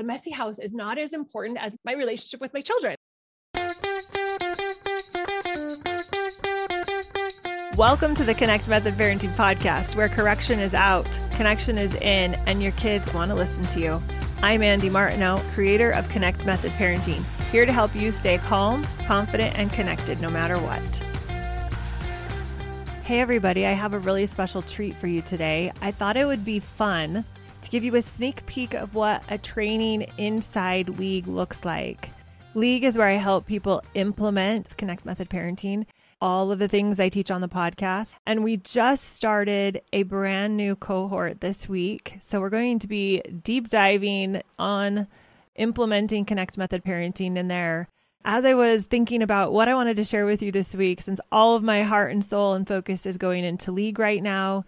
the messy house is not as important as my relationship with my children. Welcome to the Connect Method Parenting Podcast, where correction is out, connection is in, and your kids want to listen to you. I'm Andee Martineau, creator of Connect Method Parenting, here to help you stay calm, confident, and connected no matter what. Hey, everybody, I have a really special treat for you today. I thought it would be fun to give you a sneak peek of what a training inside League looks like. League is where I help people implement Connect Method Parenting all of the things I teach on the podcast. And we just started a brand new cohort this week. So we're going to be deep diving on implementing Connect Method Parenting in there. As I was thinking about what I wanted to share with you this week, since all of my heart and soul and focus is going into League right now,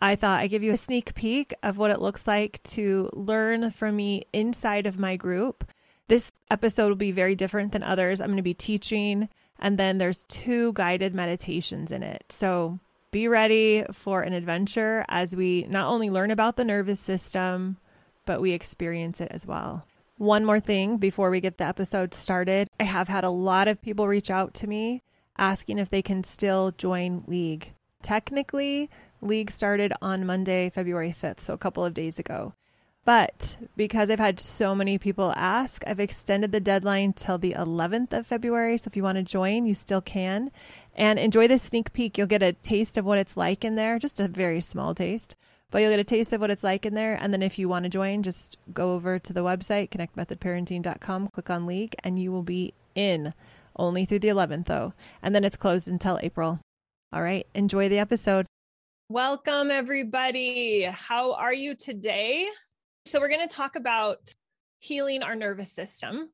I thought I'd give you a sneak peek of what it looks like to learn from me inside of my group. This episode will be very different than others. I'm going to be teaching and then there's two guided meditations in it. So be ready for an adventure as we not only learn about the nervous system, but we experience it as well. One more thing before we get the episode started I have had a lot of people reach out to me asking if they can still join League. Technically, League started on Monday, February 5th, so a couple of days ago. But because I've had so many people ask, I've extended the deadline till the 11th of February. So if you want to join, you still can. And enjoy the sneak peek. You'll get a taste of what it's like in there, just a very small taste. But you'll get a taste of what it's like in there. And then if you want to join, just go over to the website, connectmethodparenting.com, click on League, and you will be in. Only through the 11th, though. And then it's closed until April. All right. Enjoy the episode. Welcome, everybody. How are you today? So, we're going to talk about healing our nervous system.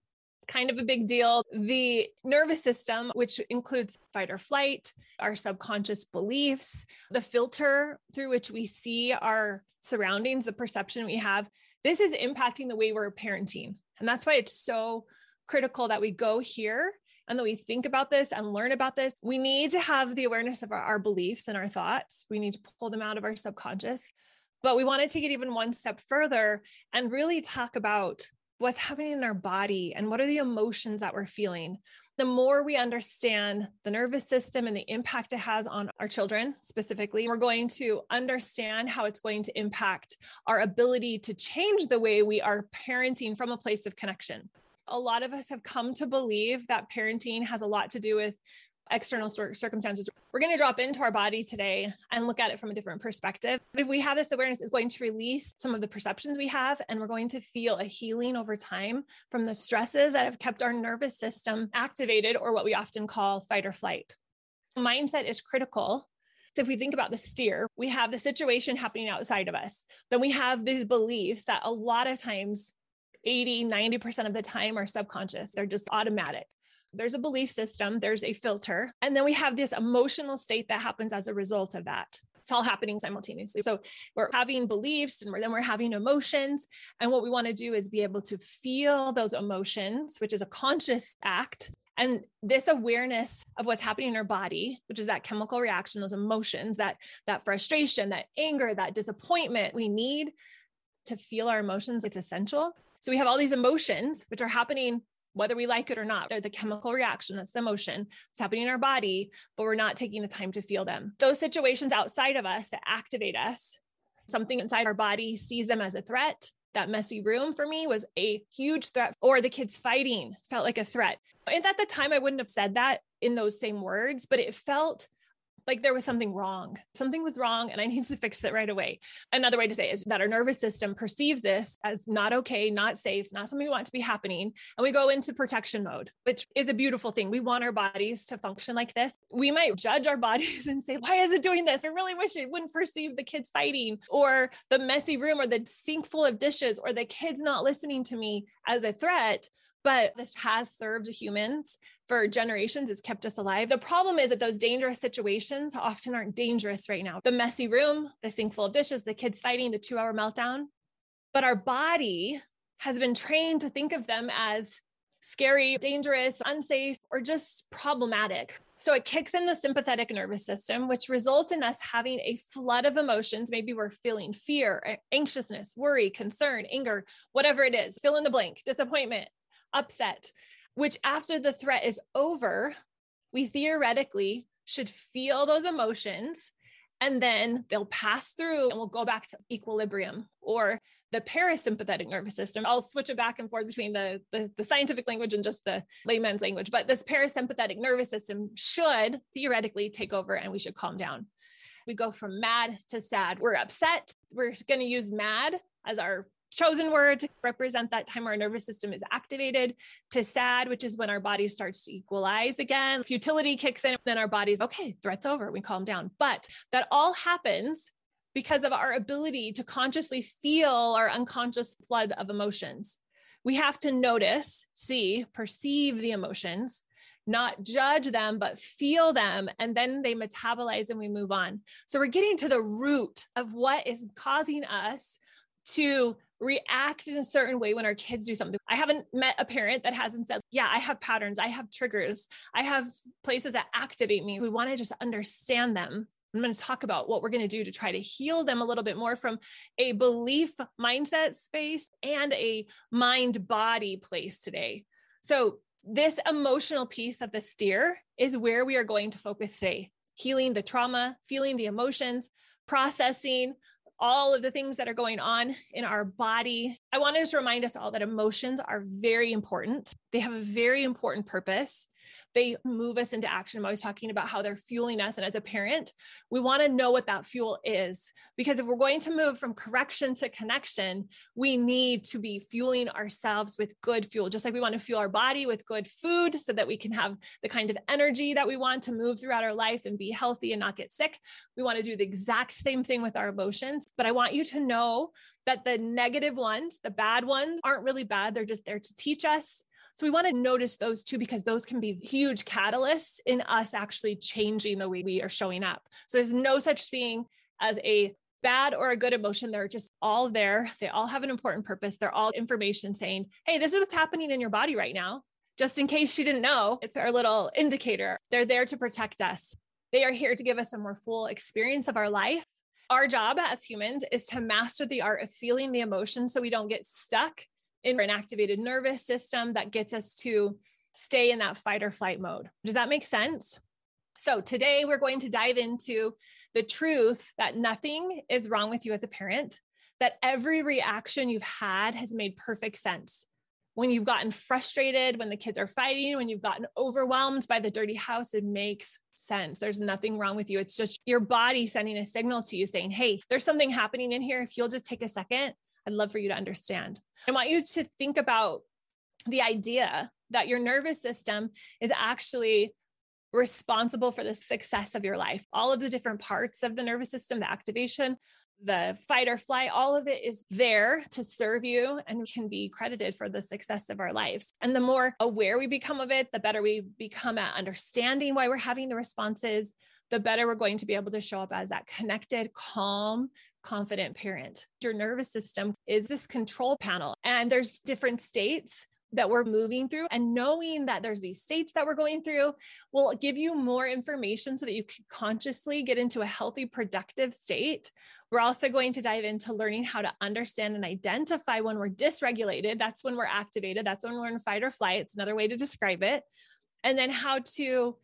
Kind of a big deal. The nervous system, which includes fight or flight, our subconscious beliefs, the filter through which we see our surroundings, the perception we have, this is impacting the way we're parenting. And that's why it's so critical that we go here and that we think about this and learn about this. We need to have the awareness of our, our, beliefs and our thoughts. We need to pull them out of our subconscious. But we want to take it even one step further and really talk about what's happening in our body and what are the emotions that we're feeling. The more we understand the nervous system and the impact it has on our children specifically, we're going to understand how it's going to impact our ability to change the way we are parenting from a place of connection. A lot of us have come to believe that parenting has a lot to do with external circumstances. We're going to drop into our body today and look at it from a different perspective. If we have this awareness, it's going to release some of the perceptions we have, and we're going to feel a healing over time from the stresses that have kept our nervous system activated, or what we often call fight or flight. Mindset is critical so if we think about the steer, we have the situation happening outside of us. Then we have these beliefs that a lot of times 80, 90% of the time are subconscious. They're just automatic there's a belief system, there's a filter, and then we have this emotional state that happens as a result of that. It's all happening simultaneously. So we're having beliefs and then we're having emotions. And what we want to do is be able to feel those emotions, which is a conscious act. And this awareness of what's happening in our body, which is that chemical reaction, those emotions, that that frustration, that anger, that disappointment, we need to feel our emotions. It's essential. So we have all these emotions which are happening whether we like it or not. They're the chemical reaction, that's the emotion. It's happening in our body, but we're not taking the time to feel them. Those situations outside of us that activate us, something inside our body sees them as a threat. That messy room for me was a huge threat, or the kids fighting felt like a threat. And at the time, I wouldn't have said that in those same words, but it felt like there was something wrong. Something was wrong and I needed to fix it right away. Another way to say is that our nervous system perceives this as not okay, not safe, not something we want to be happening. And we go into protection mode, which is a beautiful thing. We want our bodies to function like this. We might judge our bodies and say, why is it doing this? I really wish it wouldn't perceive the kids fighting or the messy room or the sink full of dishes or the kids not listening to me as a threat but this has served humans for generations. It's kept us alive. The problem is that those dangerous situations often aren't dangerous right now. The messy room, the sink full of dishes, the kids fighting, the two hour meltdown. But our body has been trained to think of them as scary, dangerous, unsafe, or just problematic. So it kicks in the sympathetic nervous system, which results in us having a flood of emotions. Maybe we're feeling fear, anxiousness, worry, concern, anger, whatever it is, fill in the blank, disappointment, upset, which after the threat is over, we theoretically should feel those emotions and then they'll pass through and we'll go back to equilibrium or the parasympathetic nervous system. I'll switch it back and forth between the, the, the, scientific language and just the layman's language, but this parasympathetic nervous system should theoretically take over and we should calm down. We go from mad to sad. We're upset. We're going to use mad as our chosen word to represent that time our nervous system is activated to sad, which is when our body starts to equalize again. Futility kicks in, then our body's okay, threat's over, we calm down. But that all happens because of our ability to consciously feel our unconscious flood of emotions. We have to notice, see, perceive the emotions, not judge them, but feel them. And then they metabolize and we move on. So we're getting to the root of what is causing us to react in a certain way when our kids do something. I haven't met a parent that hasn't said, Yeah, I have patterns, I have triggers, I have places that activate me. We want to just understand them. I'm going to talk about what we're going to do to try to heal them a little bit more from a belief mindset space and a mind body place today. So, this emotional piece of the steer is where we are going to focus today healing the trauma, feeling the emotions, processing, all of the things that are going on in our body. I want to just remind us all that emotions are very important. They have a very important purpose they move us into action. I'm always talking about how they're fueling us. And as a parent, we want to know what that fuel is. Because if we're going to move from correction to connection, we need to be fueling ourselves with good fuel, just like we want to fuel our body with good food so that we can have the kind of energy that we want to move throughout our life and be healthy and not get sick. We want to do the exact same thing with our emotions. But I want you to know that the negative ones, the bad ones, aren't really bad. They're just there to teach us so we want to notice those too, because those can be huge catalysts in us actually changing the way we are showing up. So there's no such thing as a bad or a good emotion. They're just all there. They all have an important purpose. They're all information saying, hey, this is what's happening in your body right now. Just in case you didn't know, it's our little indicator. They're there to protect us. They are here to give us a more full experience of our life. Our job as humans is to master the art of feeling the emotion so we don't get stuck in an activated nervous system that gets us to stay in that fight or flight mode. Does that make sense? So, today we're going to dive into the truth that nothing is wrong with you as a parent, that every reaction you've had has made perfect sense. When you've gotten frustrated, when the kids are fighting, when you've gotten overwhelmed by the dirty house, it makes sense. There's nothing wrong with you. It's just your body sending a signal to you saying, Hey, there's something happening in here. If you'll just take a second I'd love for you to understand. I want you to think about the idea that your nervous system is actually responsible for the success of your life. All of the different parts of the nervous system, the activation, the fight or flight, all of it is there to serve you and can be credited for the success of our lives. And the more aware we become of it, the better we become at understanding why we're having the responses, the better we're going to be able to show up as that connected, calm, confident parent. Your nervous system is this control panel, and there's different states that we're moving through and knowing that there's these states that we're going through will give you more information so that you can consciously get into a healthy productive state. We're also going to dive into learning how to understand and identify when we're dysregulated. That's when we're activated. That's when we're in fight or flight. It's another way to describe it. And then how to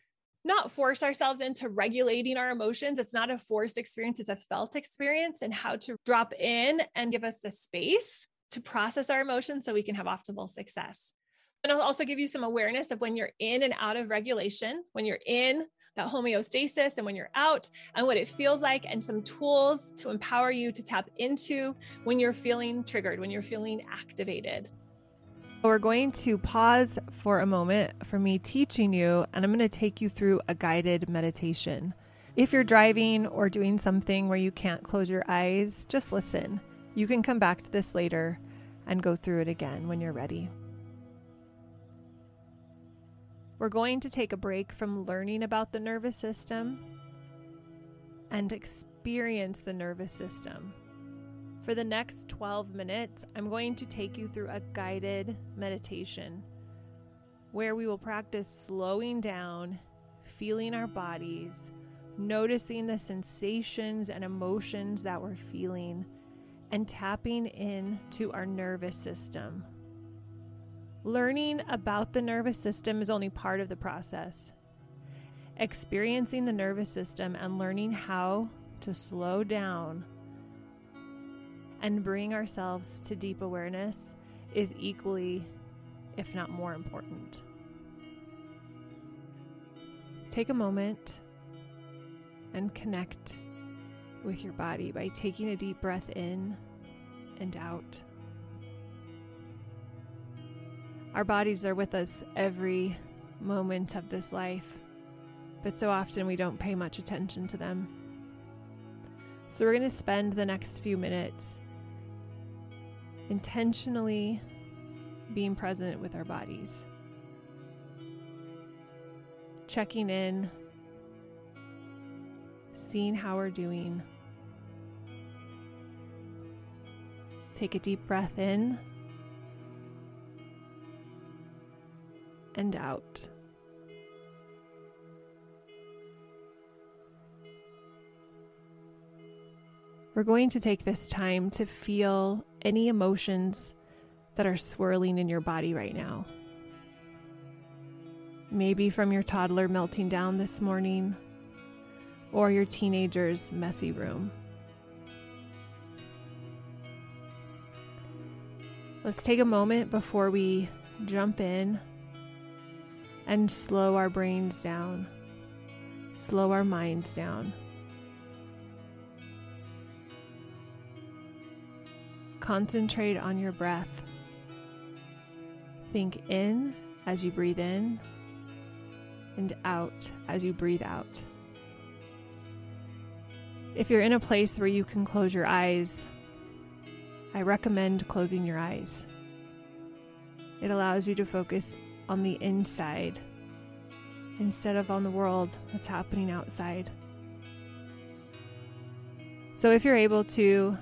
not force ourselves into regulating our emotions. It's not a forced experience, it's a felt experience, and how to drop in and give us the space to process our emotions so we can have optimal success. And I'll also give you some awareness of when you're in and out of regulation, when you're in that homeostasis and when you're out, and what it feels like, and some tools to empower you to tap into when you're feeling triggered, when you're feeling activated. We're going to pause for a moment for me teaching you, and I'm going to take you through a guided meditation. If you're driving or doing something where you can't close your eyes, just listen. You can come back to this later and go through it again when you're ready. We're going to take a break from learning about the nervous system and experience the nervous system. For the next 12 minutes, I'm going to take you through a guided meditation where we will practice slowing down, feeling our bodies, noticing the sensations and emotions that we're feeling, and tapping into our nervous system. Learning about the nervous system is only part of the process. Experiencing the nervous system and learning how to slow down and bring ourselves to deep awareness is equally, if not more important. Take a moment and connect with your body by taking a deep breath in and out. Our bodies are with us every moment of this life, but so often we don't pay much attention to them. So, we're going to spend the next few minutes intentionally being present with our bodies, checking in, seeing how we're doing. Take a deep breath in and out. We're going to take this time to feel any emotions that are swirling in your body right now. Maybe from your toddler melting down this morning or your teenager's messy room. Let's take a moment before we jump in and slow our brains down, slow our minds down. Concentrate on your breath. Think in as you breathe in and out as you breathe out. If you're in a place where you can close your eyes, I recommend closing your eyes. It allows you to focus on the inside instead of on the world that's happening outside. So, if you're able to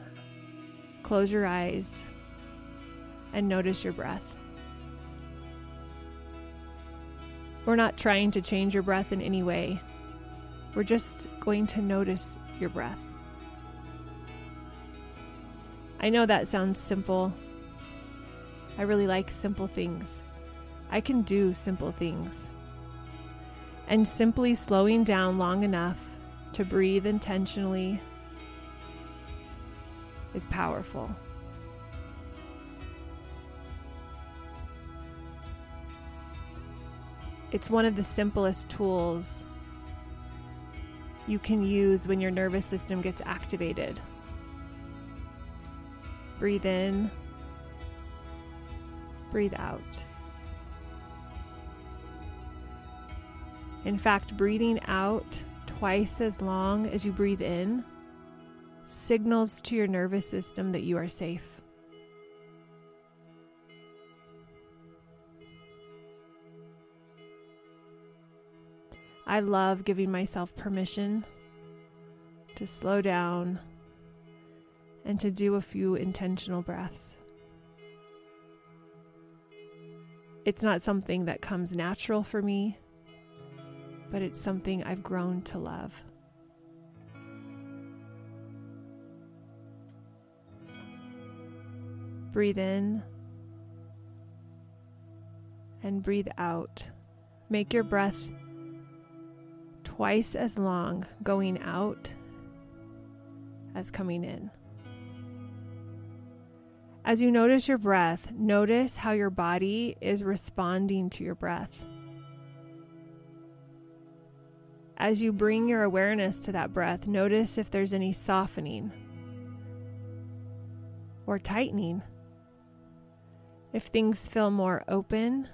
close your eyes and notice your breath. We're not trying to change your breath in any way. We're just going to notice your breath. I know that sounds simple. I really like simple things. I can do simple things. And simply slowing down long enough to breathe intentionally is powerful. It's one of the simplest tools you can use when your nervous system gets activated. Breathe in, breathe out. In fact, breathing out twice as long as you breathe in signals to your nervous system that you are safe. I love giving myself permission to slow down and to do a few intentional breaths. It's not something that comes natural for me, but it's something I've grown to love. Breathe in and breathe out. Make your breath twice as long going out as coming in. As you notice your breath, notice how your body is responding to your breath. As you bring your awareness to that breath, notice if there's any softening or tightening if things feel more open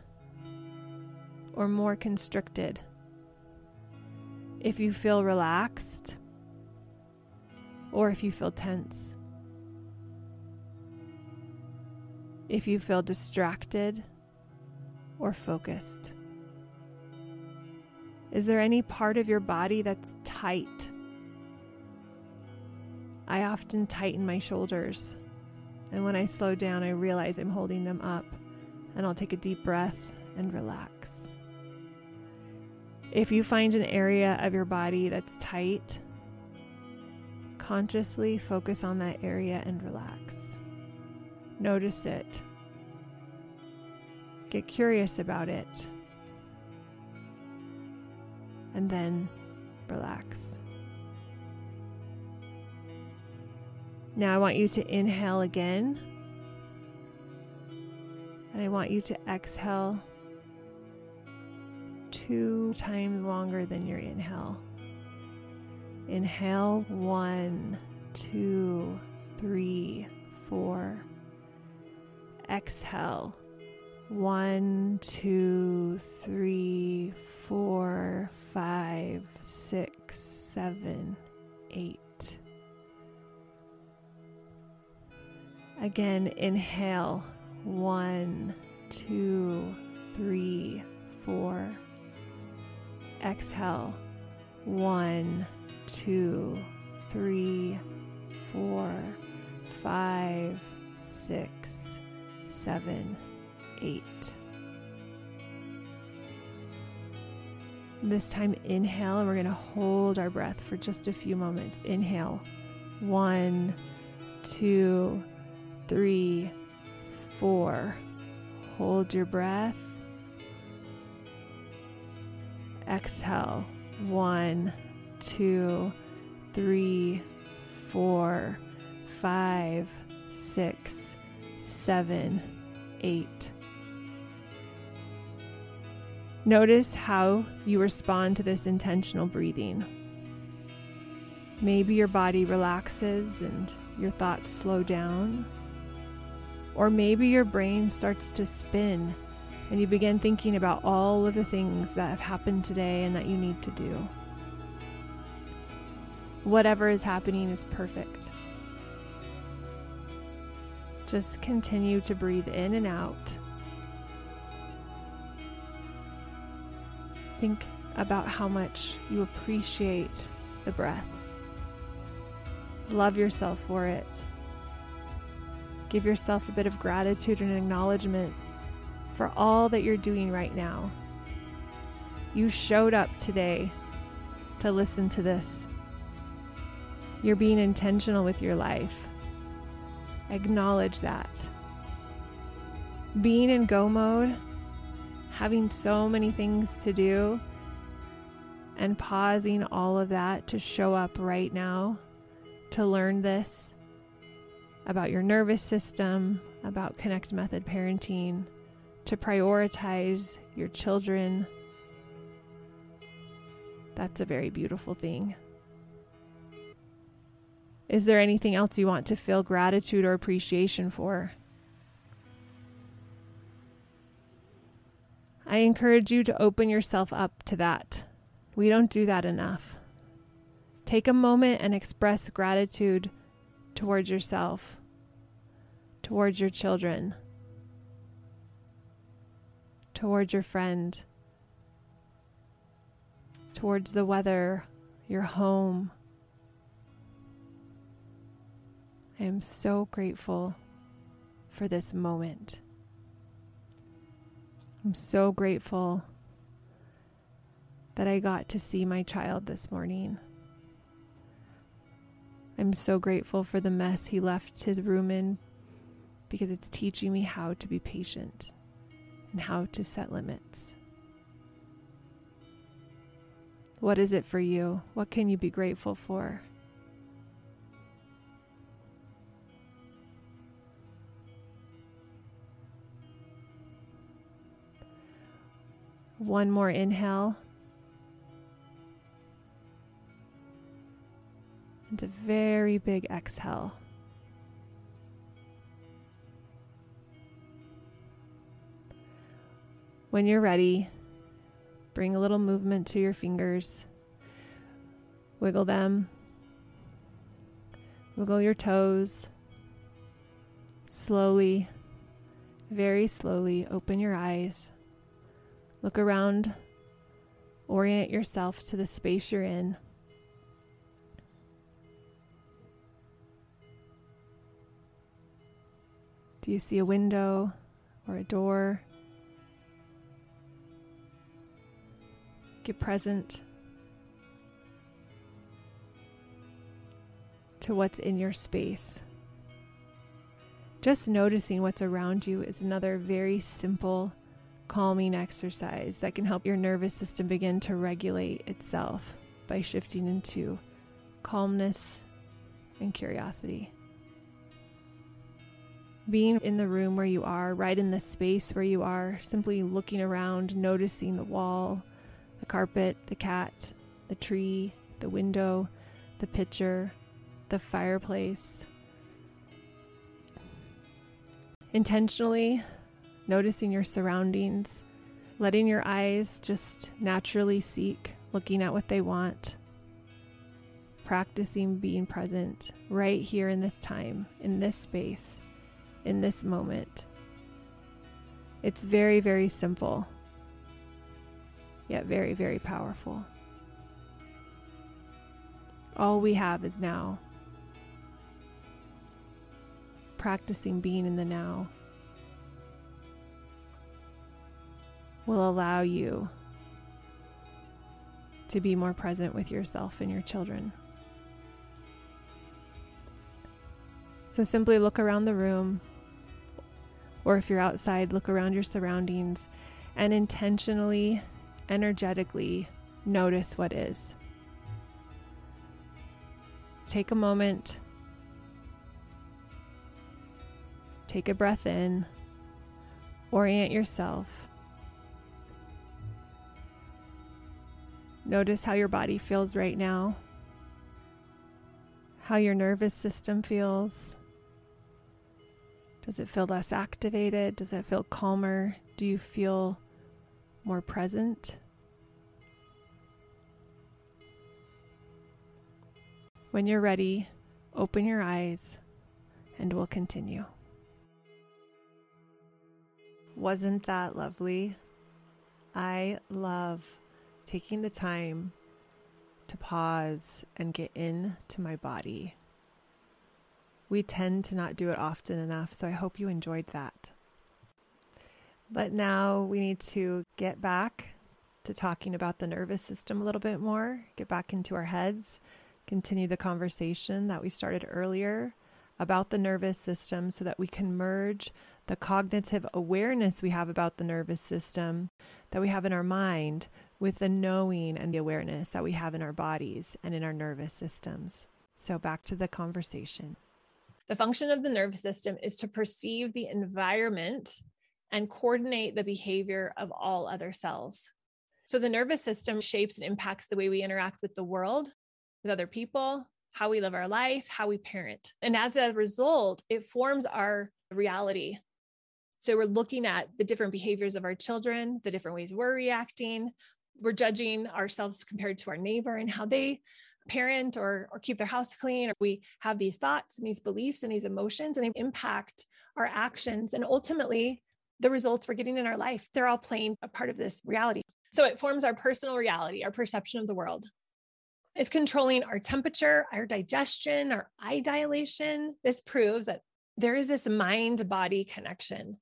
or more constricted, if you feel relaxed or if you feel tense, if you feel distracted or focused. Is there any part of your body that's tight? I often tighten my shoulders and when I slow down, I realize I'm holding them up, and I'll take a deep breath and relax. If you find an area of your body that's tight, consciously focus on that area and relax. Notice it. Get curious about it. And then relax. Now I want you to inhale again. And I want you to exhale two times longer than your inhale. Inhale one, two, three, four. Exhale one, two, three, four, five, six, seven, eight. Again, inhale one, two, three, four. Exhale one, two, three, four, five, six, seven, eight. This time, inhale, and we're going to hold our breath for just a few moments. Inhale, one, two, three, four. Hold your breath. Exhale, one, two, three, four, five, six, seven, eight. Notice how you respond to this intentional breathing. Maybe your body relaxes and your thoughts slow down. Or maybe your brain starts to spin and you begin thinking about all of the things that have happened today and that you need to do. Whatever is happening is perfect. Just continue to breathe in and out Think about how much you appreciate the breath. Love yourself for it. Give yourself a bit of gratitude and acknowledgement for all that you're doing right now. You showed up today to listen to this. You're being intentional with your life. Acknowledge that. Being in go mode having so many things to do and pausing all of that to show up right now to learn this about your nervous system, about Connect Method parenting, to prioritize your children. That's a very beautiful thing. Is there anything else you want to feel gratitude or appreciation for? I encourage you to open yourself up to that. We don't do that enough. Take a moment and express gratitude towards yourself, towards your children, towards your friend, towards the weather, your home. I am so grateful for this moment. I'm so grateful that I got to see my child this morning. I'm so grateful for the mess he left his room in because it's teaching me how to be patient and how to set limits. What is it for you? What can you be grateful for? One more inhale. And a very big exhale. When you're ready, bring a little movement to your fingers. Wiggle them. Wiggle your toes. Slowly, very slowly, open your eyes. Look around, orient yourself to the space you're in. Do you see a window or a door? Get present to what's in your space. Just noticing what's around you is another very simple, calming exercise that can help your nervous system begin to regulate itself by shifting into calmness and curiosity. Being in the room where you are, right in the space where you are, simply looking around, noticing the wall, the carpet, the cat, the tree, the window, the picture, the fireplace. Intentionally noticing your surroundings, letting your eyes just naturally seek, looking at what they want, practicing being present right here in this time, in this space, in this moment. It's very, very simple, yet very, very powerful. All we have is now. Practicing being in the now will allow you to be more present with yourself and your children. So simply look around the room, or if you're outside, look around your surroundings and intentionally, energetically notice what is. Take a moment, take a breath in, orient yourself. Notice how your body feels right now, how your nervous system feels. Does it feel less activated? Does it feel calmer? Do you feel more present? When you're ready, open your eyes and we'll continue. Wasn't that lovely? I love taking the time to pause and get into my body. We tend to not do it often enough, so I hope you enjoyed that. But now we need to get back to talking about the nervous system a little bit more, get back into our heads, continue the conversation that we started earlier about the nervous system so that we can merge the cognitive awareness we have about the nervous system that we have in our mind with the knowing and the awareness that we have in our bodies and in our nervous systems. So, back to the conversation. The function of the nervous system is to perceive the environment and coordinate the behavior of all other cells. So, the nervous system shapes and impacts the way we interact with the world, with other people, how we live our life, how we parent. And as a result, it forms our reality. So we're looking at the different behaviors of our children, the different ways we're reacting. We're judging ourselves compared to our neighbor and how they parent or, or keep their house clean. Or we have these thoughts and these beliefs and these emotions, and they impact our actions. And ultimately, the results we're getting in our life, they're all playing a part of this reality. So it forms our personal reality, our perception of the world. It's controlling our temperature, our digestion, our eye dilation. This proves that there is this mind body connection.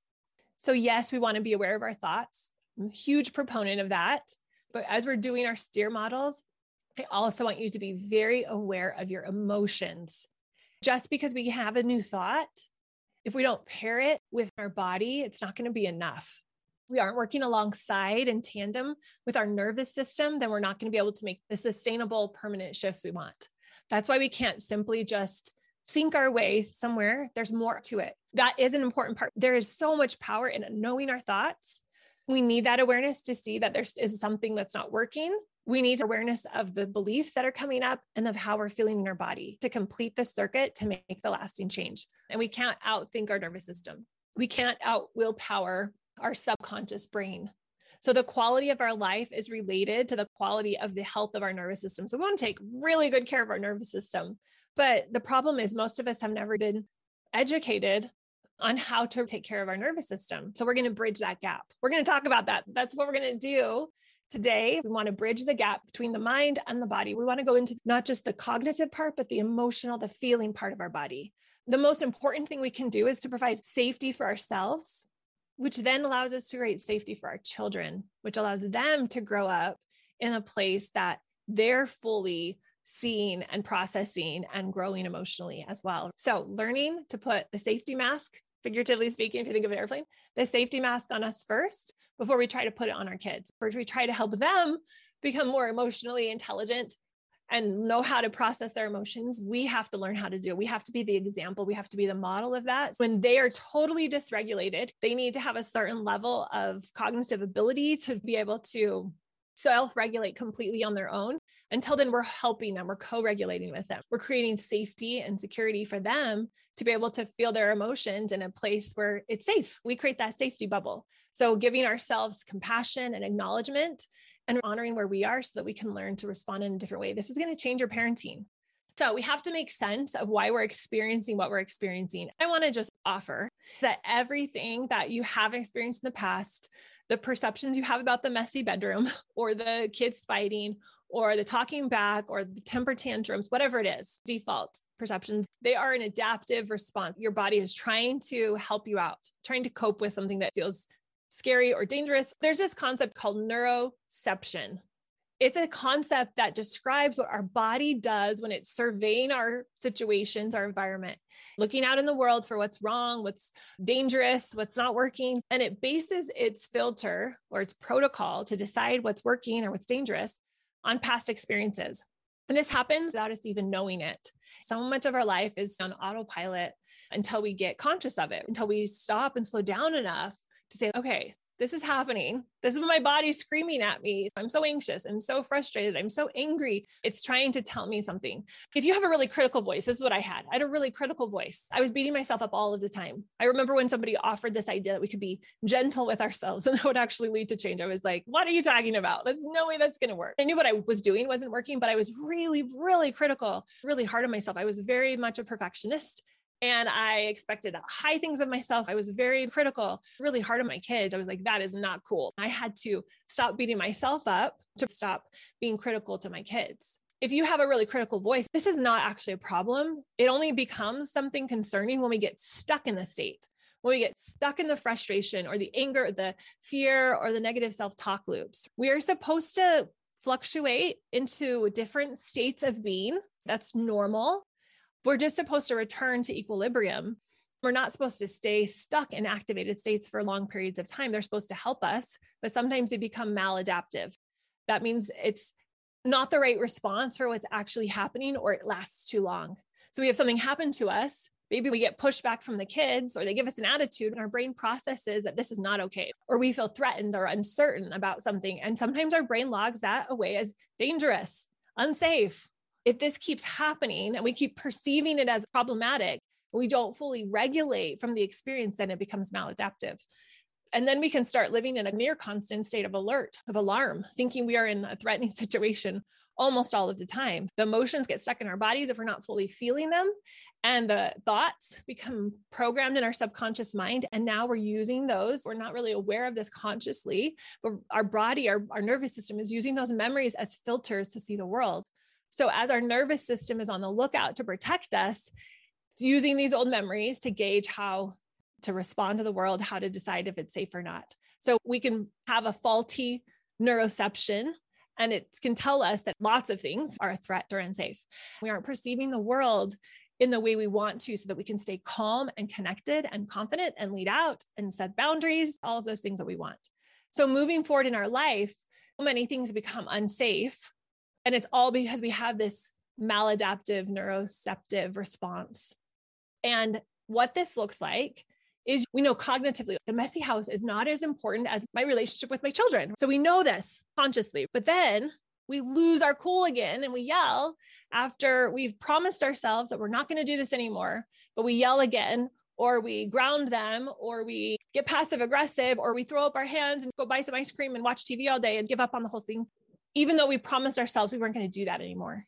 So, yes, we want to be aware of our thoughts. I'm a huge proponent of that. But as we're doing our steer models, I also want you to be very aware of your emotions. Just because we have a new thought, if we don't pair it with our body, it's not going to be enough. We aren't working alongside in tandem with our nervous system, then we're not going to be able to make the sustainable, permanent shifts we want. That's why we can't simply just think our way somewhere. There's more to it. That is an important part. There is so much power in knowing our thoughts. We need that awareness to see that there is something that's not working. We need awareness of the beliefs that are coming up and of how we're feeling in our body to complete the circuit to make the lasting change. And we can't outthink our nervous system. We can't out willpower our subconscious brain. So the quality of our life is related to the quality of the health of our nervous system. So we want to take really good care of our nervous system. But the problem is, most of us have never been educated on how to take care of our nervous system. So we're going to bridge that gap. We're going to talk about that. That's what we're going to do today. We want to bridge the gap between the mind and the body. We want to go into not just the cognitive part, but the emotional, the feeling part of our body. The most important thing we can do is to provide safety for ourselves, which then allows us to create safety for our children, which allows them to grow up in a place that they're fully seeing and processing and growing emotionally as well. So, learning to put the safety mask, figuratively speaking, if you think of an airplane, the safety mask on us first before we try to put it on our kids, or we try to help them become more emotionally intelligent and know how to process their emotions, we have to learn how to do it. We have to be the example. We have to be the model of that. When they are totally dysregulated, they need to have a certain level of cognitive ability to be able to self regulate completely on their own. Until then, we're helping them, we're co regulating with them, we're creating safety and security for them to be able to feel their emotions in a place where it's safe. We create that safety bubble. So, giving ourselves compassion and acknowledgement and honoring where we are so that we can learn to respond in a different way. This is going to change your parenting. So we have to make sense of why we're experiencing what we're experiencing. I want to just offer that everything that you have experienced in the past, the perceptions you have about the messy bedroom or the kids fighting or the talking back or the temper tantrums, whatever it is, default perceptions, they are an adaptive response. Your body is trying to help you out, trying to cope with something that feels scary or dangerous. There's this concept called neuroception. It's a concept that describes what our body does when it's surveying our situations, our environment, looking out in the world for what's wrong, what's dangerous, what's not working. And it bases its filter or its protocol to decide what's working or what's dangerous on past experiences. And this happens without us even knowing it. So much of our life is on autopilot until we get conscious of it, until we stop and slow down enough to say, okay, this is happening. This is my body screaming at me. I'm so anxious. I'm so frustrated. I'm so angry. It's trying to tell me something. If you have a really critical voice, this is what I had. I had a really critical voice. I was beating myself up all of the time. I remember when somebody offered this idea that we could be gentle with ourselves and that would actually lead to change. I was like, what are you talking about? There's no way that's going to work. I knew what I was doing wasn't working, but I was really, really critical, really hard on myself. I was very much a perfectionist and I expected high things of myself. I was very critical, really hard on my kids. I was like, that is not cool. I had to stop beating myself up to stop being critical to my kids. If you have a really critical voice, this is not actually a problem. It only becomes something concerning when we get stuck in the state, when we get stuck in the frustration or the anger, or the fear, or the negative self talk loops. We are supposed to fluctuate into different states of being. That's normal. We're just supposed to return to equilibrium. We're not supposed to stay stuck in activated states for long periods of time. They're supposed to help us, but sometimes they become maladaptive. That means it's not the right response for what's actually happening or it lasts too long. So we have something happen to us. Maybe we get pushed back from the kids or they give us an attitude and our brain processes that this is not okay. Or we feel threatened or uncertain about something. And sometimes our brain logs that away as dangerous, unsafe, if this keeps happening and we keep perceiving it as problematic, we don't fully regulate from the experience, then it becomes maladaptive. And then we can start living in a near constant state of alert, of alarm, thinking we are in a threatening situation almost all of the time. The emotions get stuck in our bodies if we're not fully feeling them. And the thoughts become programmed in our subconscious mind. And now we're using those. We're not really aware of this consciously, but our body, our, our nervous system is using those memories as filters to see the world. So, as our nervous system is on the lookout to protect us, using these old memories to gauge how to respond to the world, how to decide if it's safe or not. So, we can have a faulty neuroception and it can tell us that lots of things are a threat or unsafe. We aren't perceiving the world in the way we want to so that we can stay calm and connected and confident and lead out and set boundaries, all of those things that we want. So, moving forward in our life, many things become unsafe and it's all because we have this maladaptive neuroceptive response. And what this looks like is we know cognitively the messy house is not as important as my relationship with my children. So we know this consciously, but then we lose our cool again and we yell after we've promised ourselves that we're not going to do this anymore, but we yell again or we ground them or we get passive aggressive or we throw up our hands and go buy some ice cream and watch TV all day and give up on the whole thing even though we promised ourselves we weren't going to do that anymore.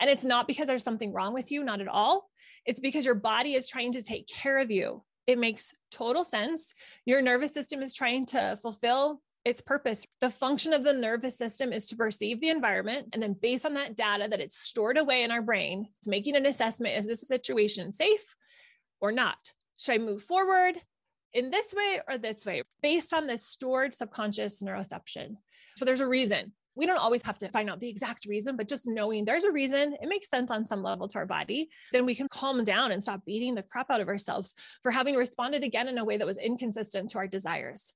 And it's not because there's something wrong with you, not at all. It's because your body is trying to take care of you. It makes total sense. Your nervous system is trying to fulfill its purpose. The function of the nervous system is to perceive the environment. And then, based on that data that it's stored away in our brain, it's making an assessment is this situation safe or not? Should I move forward in this way or this way based on this stored subconscious neuroception? So, there's a reason We don't always have to find out the exact reason, but just knowing there's a reason, it makes sense on some level to our body, then we can calm down and stop beating the crap out of ourselves for having responded again in a way that was inconsistent to our desires.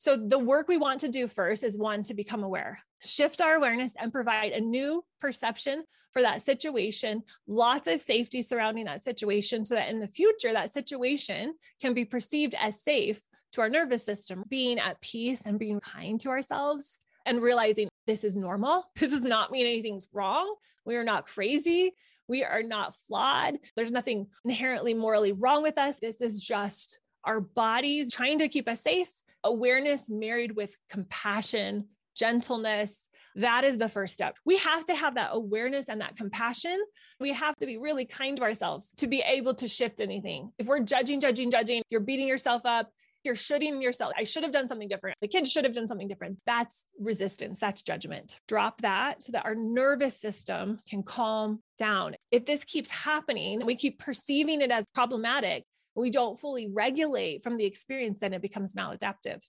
So, the work we want to do first is one to become aware, shift our awareness, and provide a new perception for that situation, lots of safety surrounding that situation, so that in the future, that situation can be perceived as safe to our nervous system, being at peace and being kind to ourselves and realizing this is normal. This does not mean anything's wrong. We are not crazy. We are not flawed. There's nothing inherently morally wrong with us. This is just our bodies trying to keep us safe awareness married with compassion, gentleness. That is the first step. We have to have that awareness and that compassion. We have to be really kind to ourselves to be able to shift anything. If we're judging, judging, judging, you're beating yourself up, you're shooting yourself. I should have done something different. The kids should have done something different. That's resistance. That's judgment. Drop that so that our nervous system can calm down. If this keeps happening, we keep perceiving it as problematic, we don't fully regulate from the experience, then it becomes maladaptive.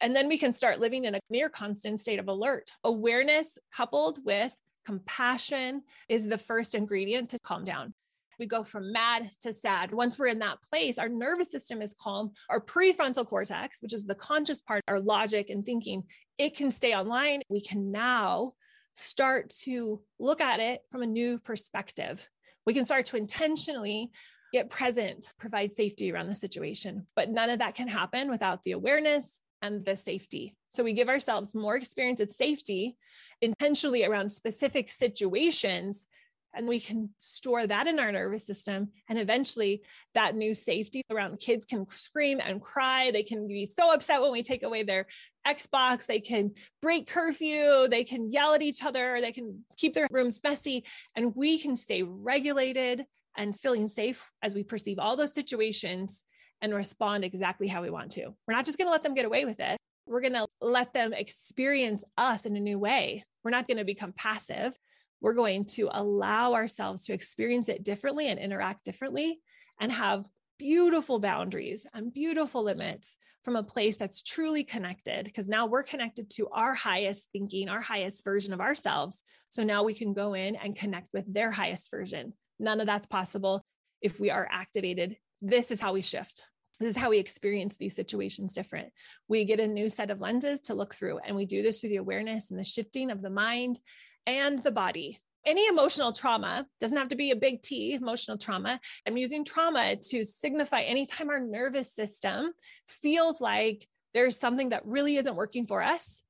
And then we can start living in a near constant state of alert. Awareness coupled with compassion is the first ingredient to calm down. We go from mad to sad. Once we're in that place, our nervous system is calm. Our prefrontal cortex, which is the conscious part, our logic and thinking, it can stay online. We can now start to look at it from a new perspective. We can start to intentionally get present, provide safety around the situation. But none of that can happen without the awareness and the safety. So we give ourselves more experience of safety intentionally around specific situations. And we can store that in our nervous system. And eventually, that new safety around kids can scream and cry. They can be so upset when we take away their Xbox. They can break curfew. They can yell at each other. They can keep their rooms messy. And we can stay regulated and feeling safe as we perceive all those situations and respond exactly how we want to. We're not just going to let them get away with it. We're going to let them experience us in a new way. We're not going to become passive. We're going to allow ourselves to experience it differently and interact differently and have beautiful boundaries and beautiful limits from a place that's truly connected because now we're connected to our highest thinking, our highest version of ourselves. So now we can go in and connect with their highest version. None of that's possible if we are activated. This is how we shift. This is how we experience these situations different. We get a new set of lenses to look through, and we do this through the awareness and the shifting of the mind and the body. Any emotional trauma doesn't have to be a big T, emotional trauma. I'm using trauma to signify anytime our nervous system feels like there's something that really isn't working for us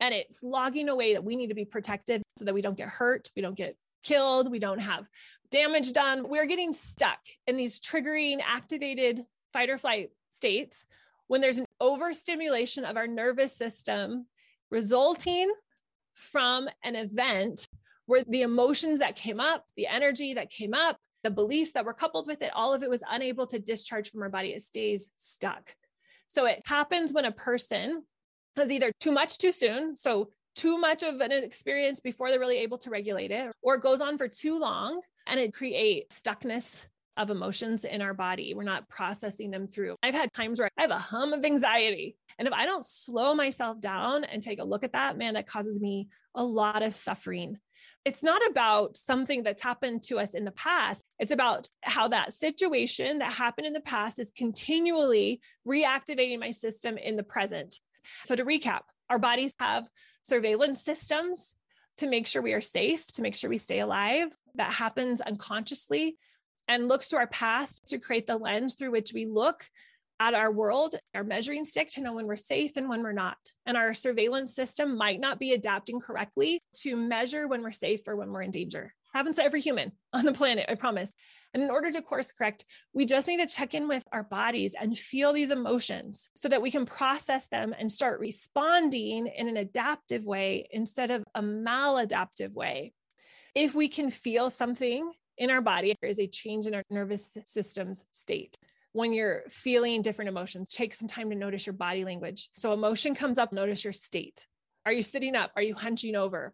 and it's logging away that we need to be protected so that we don't get hurt, we don't get killed, we don't have damage done. We're getting stuck in these triggering, activated fight or flight states when there's an overstimulation of our nervous system resulting from an event where the emotions that came up, the energy that came up, the beliefs that were coupled with it, all of it was unable to discharge from our body. It stays stuck. So it happens when a person has either too much too soon. So too much of an experience before they're really able to regulate it, or it goes on for too long and it creates stuckness of emotions in our body. We're not processing them through. I've had times where I have a hum of anxiety. And if I don't slow myself down and take a look at that, man, that causes me a lot of suffering. It's not about something that's happened to us in the past. It's about how that situation that happened in the past is continually reactivating my system in the present. So, to recap, our bodies have surveillance systems to make sure we are safe, to make sure we stay alive. That happens unconsciously and looks to our past to create the lens through which we look at our world, our measuring stick to know when we're safe and when we're not. And our surveillance system might not be adapting correctly to measure when we're safe or when we're in danger happens to every human on the planet, I promise. And in order to course correct, we just need to check in with our bodies and feel these emotions so that we can process them and start responding in an adaptive way instead of a maladaptive way. If we can feel something in our body, there is a change in our nervous system's state. When you're feeling different emotions, take some time to notice your body language. So, emotion comes up, notice your state. Are you sitting up? Are you hunching over?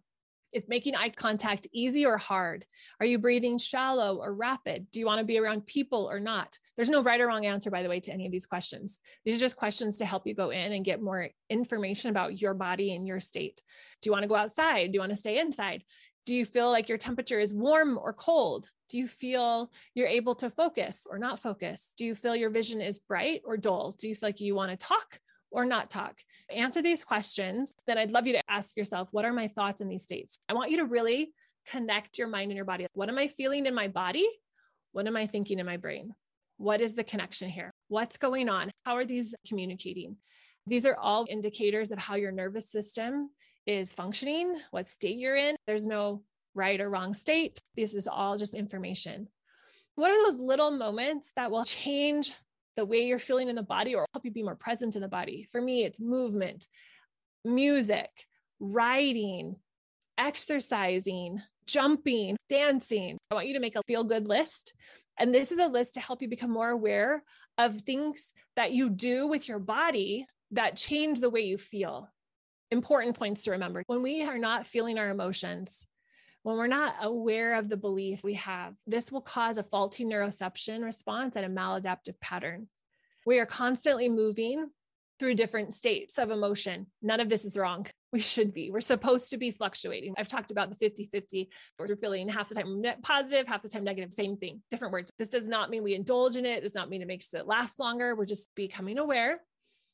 Is making eye contact easy or hard? Are you breathing shallow or rapid? Do you want to be around people or not? There's no right or wrong answer, by the way, to any of these questions. These are just questions to help you go in and get more information about your body and your state. Do you want to go outside? Do you want to stay inside? Do you feel like your temperature is warm or cold? Do you feel you're able to focus or not focus? Do you feel your vision is bright or dull? Do you feel like you want to talk or not talk? Answer these questions. Then I'd love you to ask yourself, what are my thoughts in these states? I want you to really connect your mind and your body. What am I feeling in my body? What am I thinking in my brain? What is the connection here? What's going on? How are these communicating? These are all indicators of how your nervous system is functioning, what state you're in. There's no right or wrong state. This is all just information. What are those little moments that will change the way you're feeling in the body or help you be more present in the body. For me, it's movement, music, writing, exercising, jumping, dancing. I want you to make a feel good list. And this is a list to help you become more aware of things that you do with your body that change the way you feel. Important points to remember. When we are not feeling our emotions, when we're not aware of the beliefs we have, this will cause a faulty neuroception response and a maladaptive pattern. We are constantly moving through different states of emotion. None of this is wrong. We should be. We're supposed to be fluctuating. I've talked about the 50 50. We're feeling half the time positive, half the time negative, same thing, different words. This does not mean we indulge in it. It does not mean it makes it last longer. We're just becoming aware.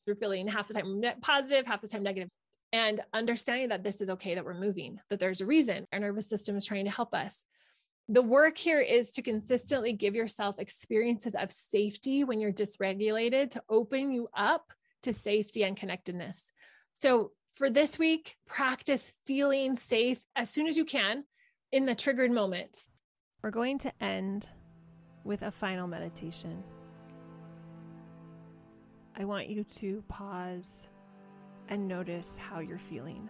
We're feeling half the time positive, half the time negative and understanding that this is okay that we're moving, that there's a reason our nervous system is trying to help us. The work here is to consistently give yourself experiences of safety when you're dysregulated to open you up to safety and connectedness. So, for this week, practice feeling safe as soon as you can in the triggered moments. We're going to end with a final meditation. I want you to pause and notice how you're feeling.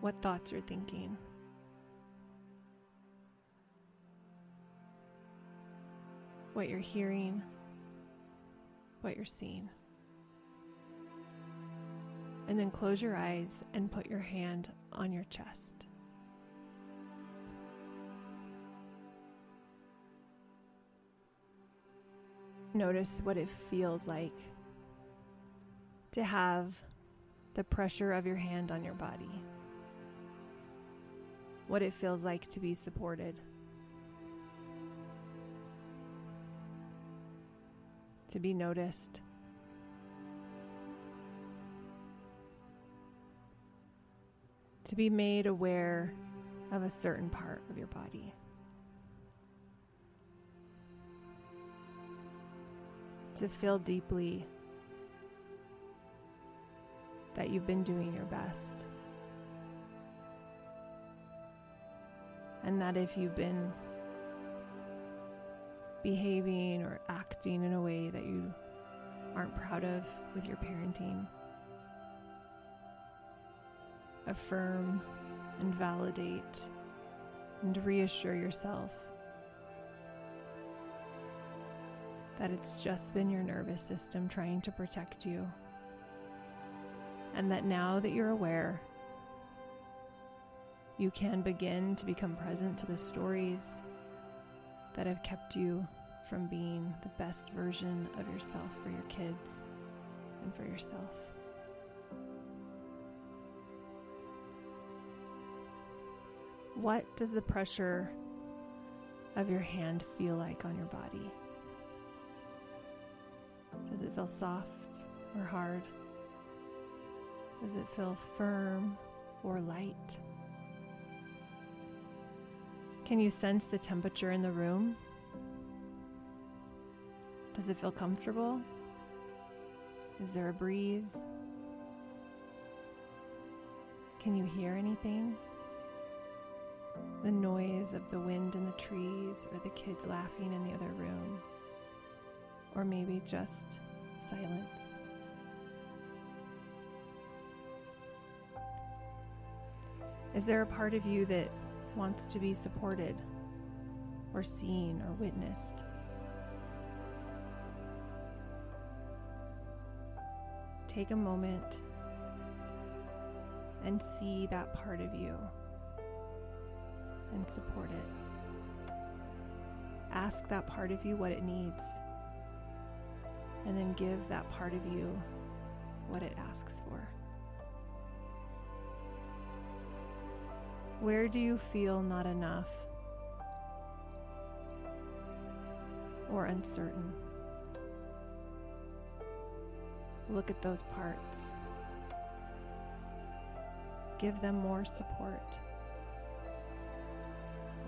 What thoughts you're thinking. What you're hearing. What you're seeing. And then close your eyes and put your hand on your chest. Notice what it feels like to have the pressure of your hand on your body. What it feels like to be supported. To be noticed. To be made aware of a certain part of your body. To feel deeply that you've been doing your best. And that if you've been behaving or acting in a way that you aren't proud of with your parenting, affirm and validate and reassure yourself that it's just been your nervous system trying to protect you. And that now that you're aware, you can begin to become present to the stories that have kept you from being the best version of yourself for your kids and for yourself. What does the pressure of your hand feel like on your body? Does it feel soft or hard? Does it feel firm or light? Can you sense the temperature in the room? Does it feel comfortable? Is there a breeze? Can you hear anything? The noise of the wind in the trees or the kids laughing in the other room? Or maybe just silence. Is there a part of you that wants to be supported or seen or witnessed? Take a moment and see that part of you and support it. Ask that part of you what it needs, and then give that part of you what it asks for. Where do you feel not enough or uncertain? Look at those parts. Give them more support.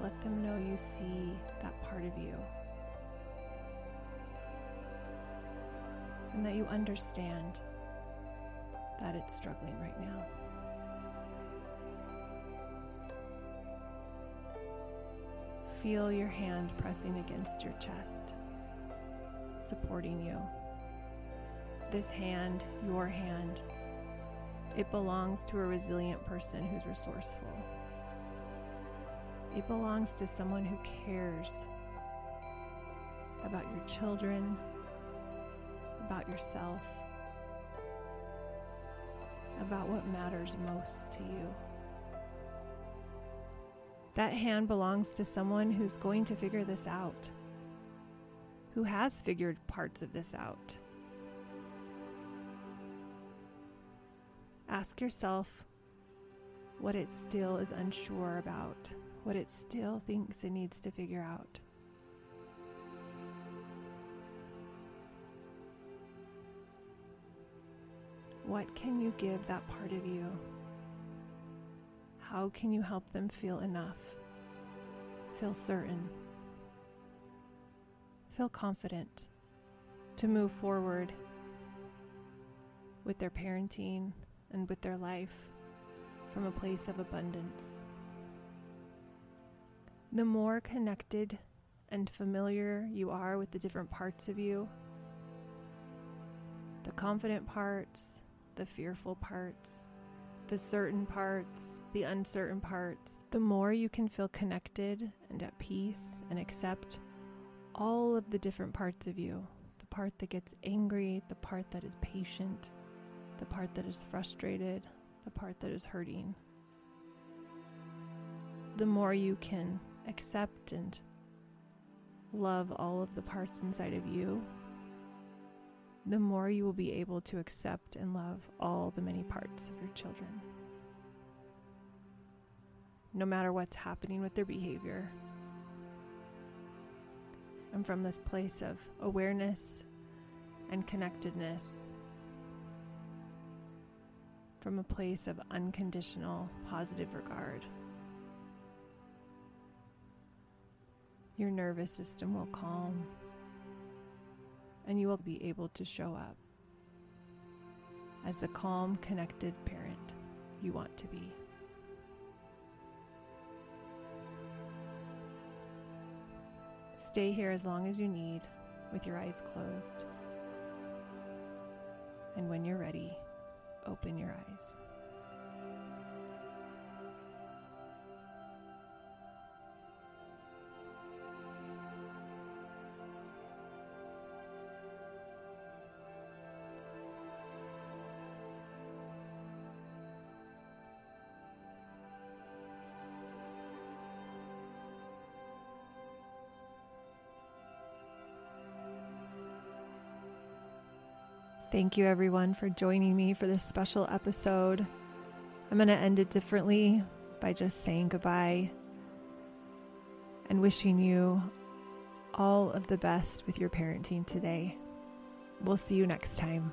Let them know you see that part of you. And that you understand that it's struggling right now. Feel your hand pressing against your chest, supporting you. This hand, your hand, it belongs to a resilient person who's resourceful. It belongs to someone who cares about your children, about yourself, about what matters most to you. That hand belongs to someone who's going to figure this out, who has figured parts of this out. Ask yourself what it still is unsure about, what it still thinks it needs to figure out. What can you give that part of you? How can you help them feel enough? Feel certain? Feel confident to move forward with their parenting and with their life from a place of abundance. The more connected and familiar you are with the different parts of you, the confident parts, the fearful parts, the certain parts, the uncertain parts, the more you can feel connected and at peace and accept all of the different parts of you the part that gets angry, the part that is patient, the part that is frustrated, the part that is hurting. The more you can accept and love all of the parts inside of you, the more you will be able to accept and love all the many parts of your children. No matter what's happening with their behavior. And from this place of awareness and connectedness, from a place of unconditional positive regard. Your nervous system will calm and you will be able to show up as the calm, connected parent you want to be. Stay here as long as you need with your eyes closed. And when you're ready, open your eyes. Thank you, everyone, for joining me for this special episode. I'm going to end it differently by just saying goodbye and wishing you all of the best with your parenting today. We'll see you next time.